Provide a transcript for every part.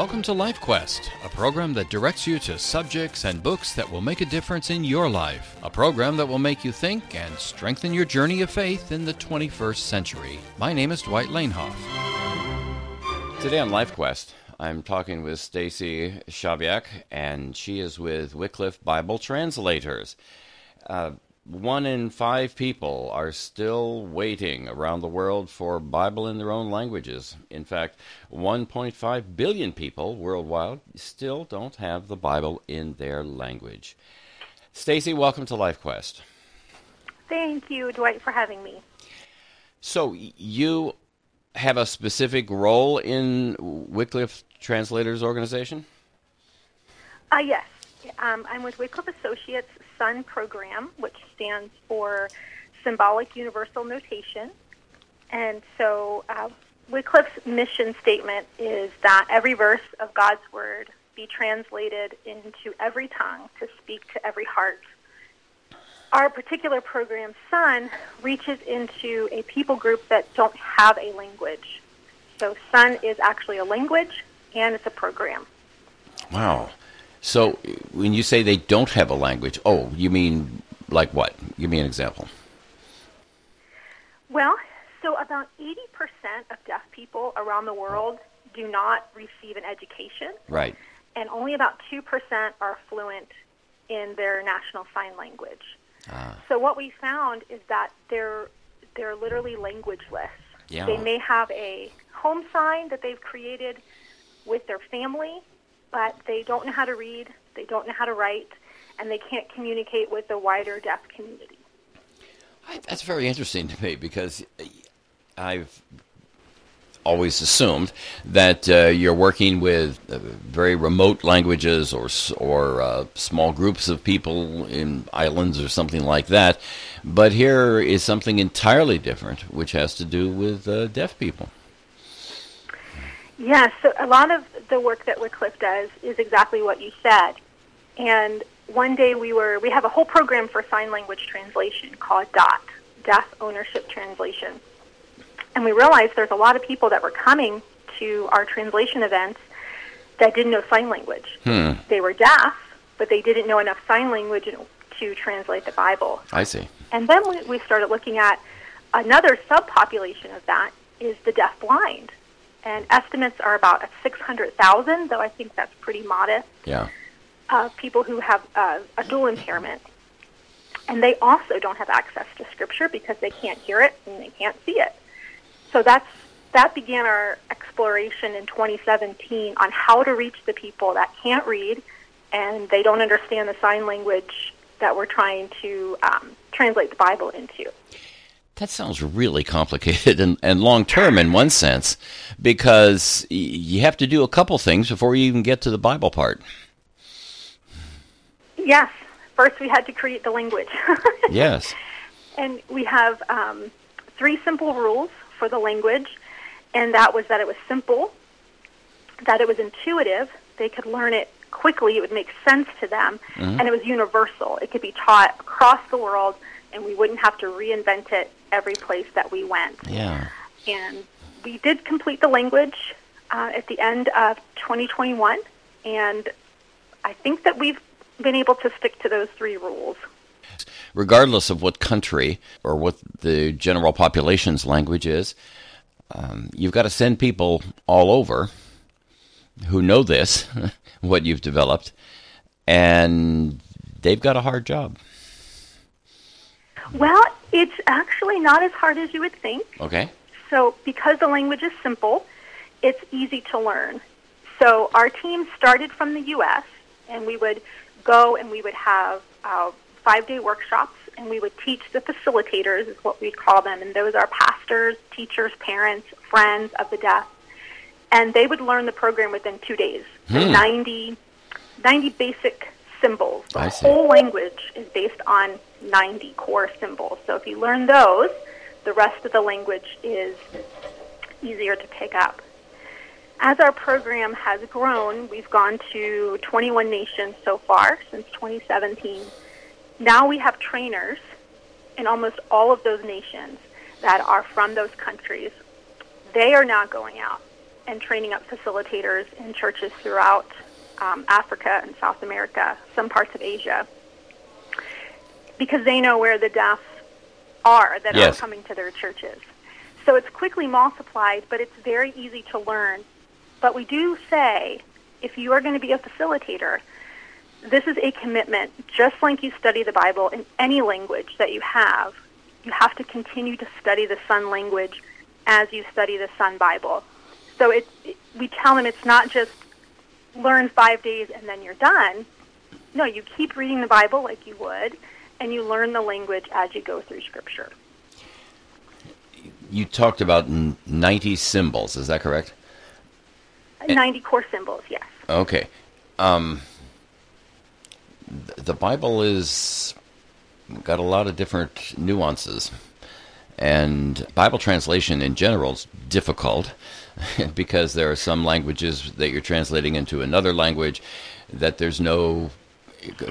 Welcome to Life Quest, a program that directs you to subjects and books that will make a difference in your life. A program that will make you think and strengthen your journey of faith in the 21st century. My name is Dwight Lanehoff. Today on Life Quest, I'm talking with Stacy Shaviak, and she is with Wycliffe Bible Translators. Uh, one in five people are still waiting around the world for Bible in their own languages. In fact, 1.5 billion people worldwide still don't have the Bible in their language. Stacy, welcome to LifeQuest. Thank you, Dwight, for having me. So you have a specific role in Wycliffe Translators Organization? Uh, yes. Um, I'm with Wycliffe Associates SUN program, which stands for Symbolic Universal Notation. And so uh, Wycliffe's mission statement is that every verse of God's Word be translated into every tongue to speak to every heart. Our particular program, SUN, reaches into a people group that don't have a language. So SUN is actually a language and it's a program. Wow. So when you say they don't have a language, oh, you mean like what? Give me an example. Well, so about 80% of deaf people around the world do not receive an education. Right. And only about 2% are fluent in their national sign language. Ah. So what we found is that they're they're literally languageless. Yeah. They may have a home sign that they've created with their family, but they don't know how to read, they don't know how to write, and they can't communicate with the wider deaf community. That's very interesting to me because I've always assumed that uh, you're working with uh, very remote languages or or uh, small groups of people in islands or something like that, but here is something entirely different, which has to do with uh, deaf people. Yes, so a lot of the work that Wycliffe does is exactly what you said. And one day we were we have a whole program for sign language translation called DOT, Deaf Ownership Translation. And we realized there's a lot of people that were coming to our translation events that didn't know sign language. Hmm. They were deaf, but they didn't know enough sign language to translate the Bible. I see. And then we, we started looking at another subpopulation of that is the deaf blind and estimates are about 600,000, though I think that's pretty modest. Yeah. Uh, people who have uh, a dual impairment. And they also don't have access to Scripture because they can't hear it and they can't see it. So that's that began our exploration in 2017 on how to reach the people that can't read and they don't understand the sign language that we're trying to um, translate the Bible into. That sounds really complicated and, and long term in one sense, because you have to do a couple things before you even get to the Bible part. Yes. First, we had to create the language. yes. And we have um, three simple rules for the language, and that was that it was simple, that it was intuitive, they could learn it quickly, it would make sense to them, mm-hmm. and it was universal. It could be taught across the world, and we wouldn't have to reinvent it every place that we went. Yeah. And we did complete the language uh, at the end of 2021, and I think that we've been able to stick to those three rules. Regardless of what country or what the general population's language is, um, you've got to send people all over who know this, what you've developed, and they've got a hard job. Well, it's actually not as hard as you would think. Okay. So, because the language is simple, it's easy to learn. So, our team started from the U.S., and we would go and we would have uh, five day workshops, and we would teach the facilitators, is what we call them, and those are pastors, teachers, parents, friends of the deaf. And they would learn the program within two days. Hmm. 90, 90 basic symbols. The I see. whole language is based on 90 core symbols. So if you learn those, the rest of the language is easier to pick up. As our program has grown, we've gone to 21 nations so far since 2017. Now we have trainers in almost all of those nations that are from those countries. They are now going out and training up facilitators in churches throughout um, Africa and South America, some parts of Asia, because they know where the deaf are that Yes. are coming to their churches. So it's quickly multiplied, but it's very easy to learn. But we do say if you are going to be a facilitator, this is a commitment. Just like you study the Bible in any language that you have, you have to continue to study the Sun language as you study the Sun Bible. So it, it, we tell them it's not just learn five days and then you're done. No, you keep reading the Bible like you would, and you learn the language as you go through Scripture. You talked about 90 symbols, is that correct? 90 core symbols, yes. Okay. Um, the Bible is got a lot of different nuances, and Bible translation in general is difficult because there are some languages that you're translating into another language that there's no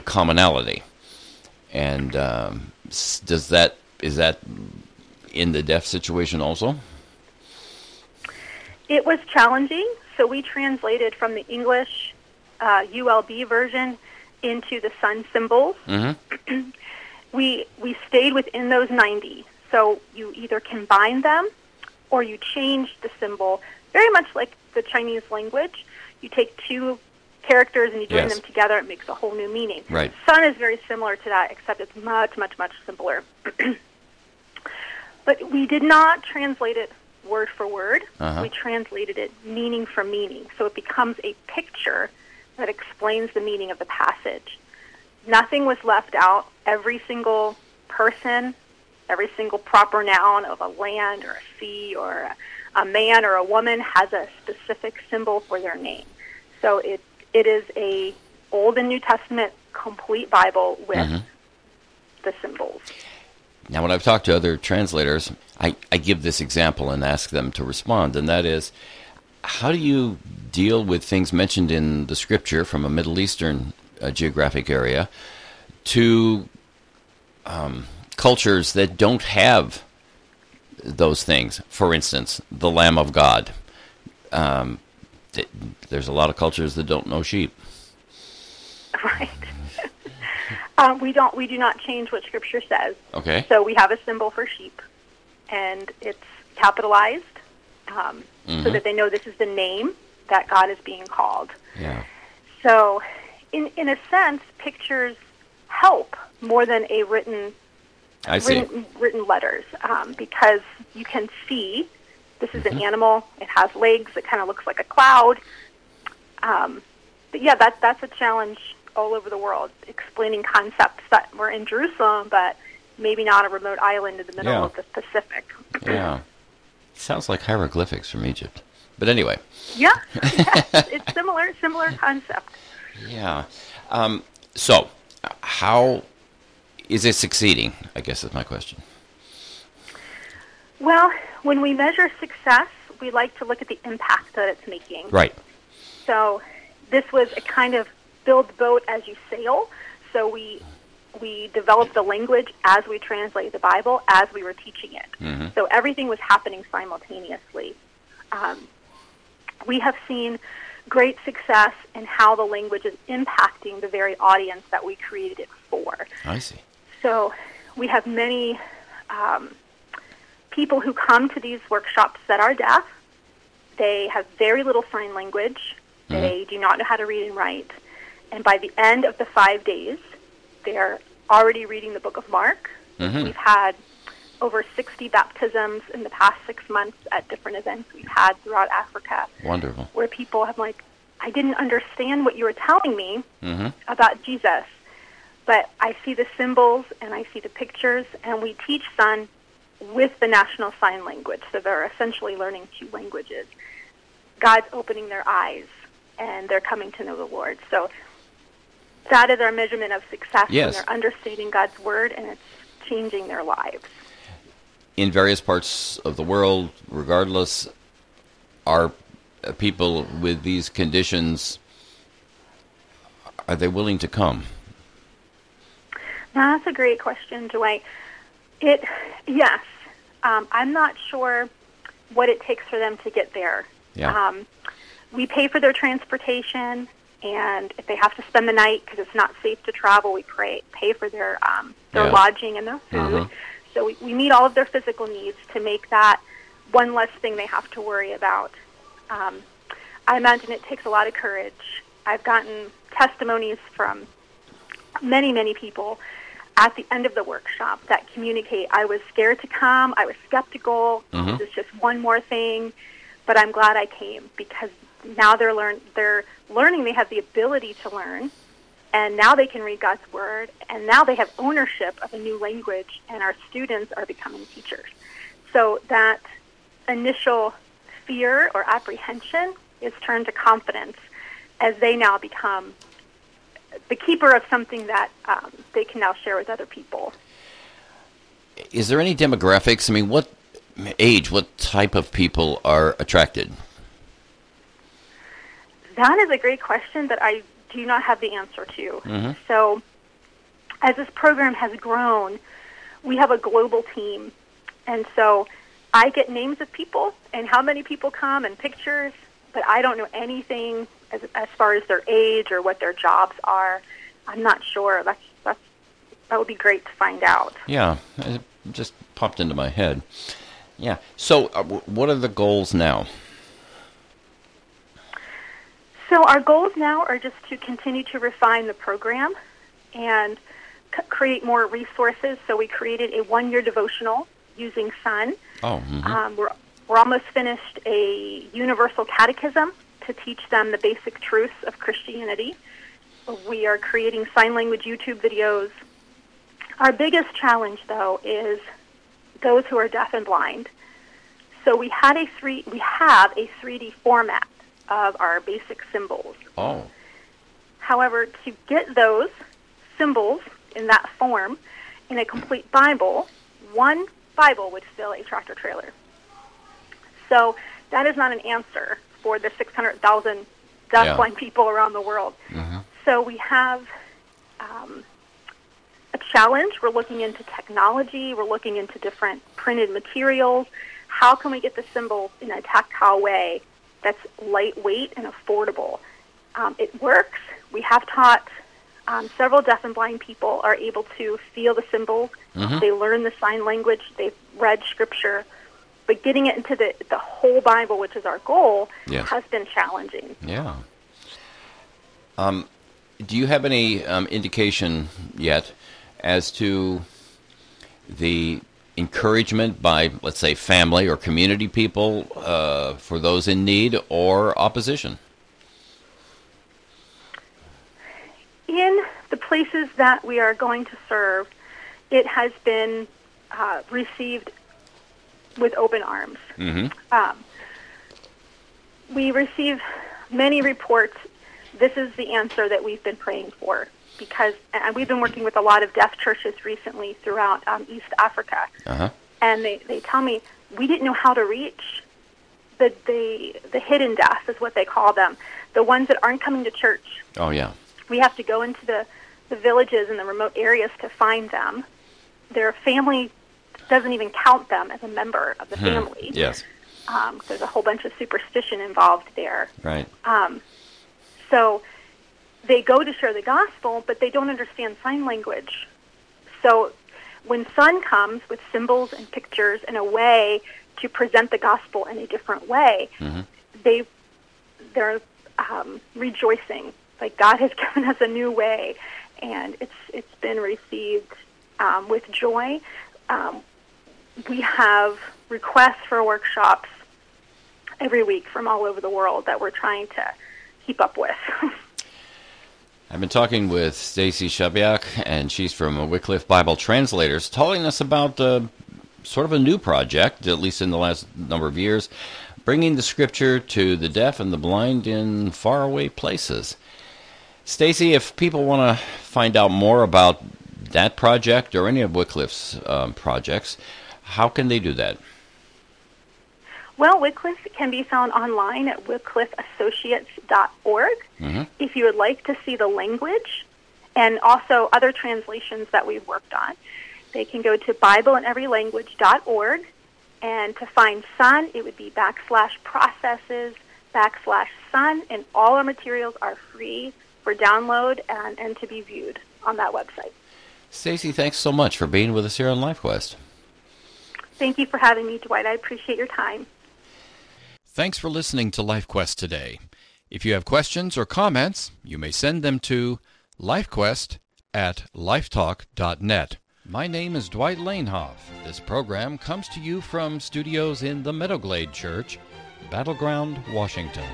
commonality. And um, does that is that in the deaf situation also? It was challenging, so we translated from the English uh, ULB version into the sun symbols. Mm-hmm. We we stayed within those 90. So you either combine them or you change the symbol, very much like the Chinese language. You take two characters and you join Yes. them together, it makes a whole new meaning. Right. Sun is very similar to that, except it's much, much, much simpler. but we did not translate it word for word. Uh-huh. We translated it meaning for meaning. So it becomes a picture that explains the meaning of the passage. Nothing was left out. Every single person, every single proper noun of a land or a sea or a, a man or a woman has a specific symbol for their name. So it it is a Old and New Testament complete Bible with Mhm. the symbols. Now, when I've talked to other translators, I, I give this example and ask them to respond, and that is how do you deal with things mentioned in the scripture from a Middle Eastern uh, geographic area to um, cultures that don't have those things? For instance, the Lamb of God. Um, th- there's a lot of cultures that don't know sheep. Right. um, we don't. We do not change what Scripture says. Okay. So we have a symbol for sheep, and it's capitalized um, so Mhm. that they know this is the name that God is being called. Yeah. So, in in a sense, pictures help more than a written I see. written, written letters um, because you can see this is Mm-hmm. an animal. It has legs. It kind of looks like a cloud. Um, but yeah, that that's a challenge all over the world, explaining concepts that were in Jerusalem, but maybe not a remote island in the middle Yeah. of the Pacific. Yeah. Sounds like hieroglyphics from Egypt. But anyway. Yeah, yeah it's similar, similar concept. Yeah. Um, so, how is it succeeding? I guess is my question. Well, when we measure success, we like to look at the impact that it's making. Right. So this was a kind of build the boat as you sail. So we we developed the language as we translated the Bible as we were teaching it. Mhm. So everything was happening simultaneously. Um, we have seen great success in how the language is impacting the very audience that we created it for. I see. So we have many um, people who come to these workshops that are deaf. They have very little sign language. They do not know how to read and write. And by the end of the five days, they're already reading the book of Mark. Mhm. We've had over 60 baptisms in the past six months at different events we've had throughout Africa Wonderful. where people have like, I didn't understand what you were telling me hmm about Jesus, but I see the symbols and I see the pictures, and we teach Sun with the National Sign Language, so they're essentially learning two languages. God's opening their eyes, and they're coming to know the Lord. So that is our measurement of success when Yes. they're understanding God's word and it's changing their lives. In various parts of the world, regardless, are people with these conditions are they willing to come? Now, that's a great question, Dwight. It, yes. Um, I'm not sure what it takes for them to get there Yeah. Um, we pay for their transportation, and if they have to spend the night because it's not safe to travel, we pray, pay for their um, their Yeah. lodging and their food. Mhm. So we, we meet all of their physical needs to make that one less thing they have to worry about. Um, I imagine it takes a lot of courage. I've gotten testimonies from many, many people at the end of the workshop that communicate, I was scared to come, I was skeptical, Mhm. this is just one more thing, but I'm glad I came because now they're learn they're learning they have the ability to learn and now they can read God's word and now they have ownership of a new language and our students are becoming teachers. So that initial fear or apprehension is turned to confidence as they now become the keeper of something that um, they can now share with other people. Is there any demographics? I mean, what age, what type of people are attracted? That is a great question that I do not have the answer to. Mhm. So, as this program has grown, we have a global team. And so I get names of people and how many people come and pictures, but I don't know anything as, as far as their age or what their jobs are. I'm not sure. That's, that's, that would be great to find out. Yeah, it just popped into my head. Yeah. So, uh, w- what are the goals now? So our goals now are just to continue to refine the program and c- create more resources. So we created a one-year devotional using Sun. Oh, mhm. Um, we're we're almost finished a universal catechism to teach them the basic truths of Christianity. We are creating sign language YouTube videos. Our biggest challenge, though, is those who are deaf and blind. So we had a three we have a 3D format of our basic symbols. oh, However, to get those symbols in that form in a complete Bible, one Bible would fill a tractor trailer. So that is not an answer for the 600,000 deafblind Yeah. people around the world. Mhm. So we have um, a challenge. We're looking into technology. We're looking into different printed materials. How can we get the symbols in a tactile way that's lightweight and affordable? Um, it works. We have taught um, several deaf and blind people are able to feel the symbols. Mhm. They learn the sign language. They've read scripture. But getting it into the, the whole Bible, which is our goal, Yes. has been challenging. yeah. Um, do you have any um, indication yet as to the encouragement by, let's say, family or community people uh, for those in need or opposition? in the places that we are going to serve, it has been uh, received with open arms. Mm-hmm. Um, we receive many reports. This is the answer that we've been praying for because and we've been working with a lot of deaf churches recently throughout um, East Africa, Uh huh. and they, they tell me we didn't know how to reach the, the the hidden deaf is what they call them, the ones that aren't coming to church Oh, yeah. we have to go into the, the villages and the remote areas to find them. Their family doesn't even count them as a member of the Hmm. family. Yes. Um, there's a whole bunch of superstition involved there. Right. Um, so they go to share the gospel, but they don't understand sign language. So when Sun comes with symbols and pictures and a way to present the gospel in a different way, Mhm. they they're um, rejoicing. Like God has given us a new way, and it's it's been received um, with joy. Um, we have requests for workshops every week from all over the world that we're trying to keep up with. I've been talking with Stacy Shaviak, and she's from Wycliffe Bible Translators, telling us about uh, sort of a new project, at least in the last number of years, bringing the scripture to the deaf and the blind in faraway places. Stacy, if people want to find out more about that project or any of Wycliffe's um, projects, how can they do that? well, Wycliffe can be found online at wycliffeassociates.org. Mhm. If you would like to see the language and also other translations that we've worked on, they can go to BibleInEveryLanguage.org And to find Sun, it would be backslash processes backslash Sun, and all our materials are free for download and, and to be viewed on that website. Stacy, thanks so much for being with us here on LifeQuest. Thank you for having me, Dwight. I appreciate your time. Thanks for listening to LifeQuest today. If you have questions or comments, you may send them to lifequest at lifetalk.net. My name is Dwight Lanehoff. This program comes to you from studios in the Meadowglade Church, Battleground, Washington.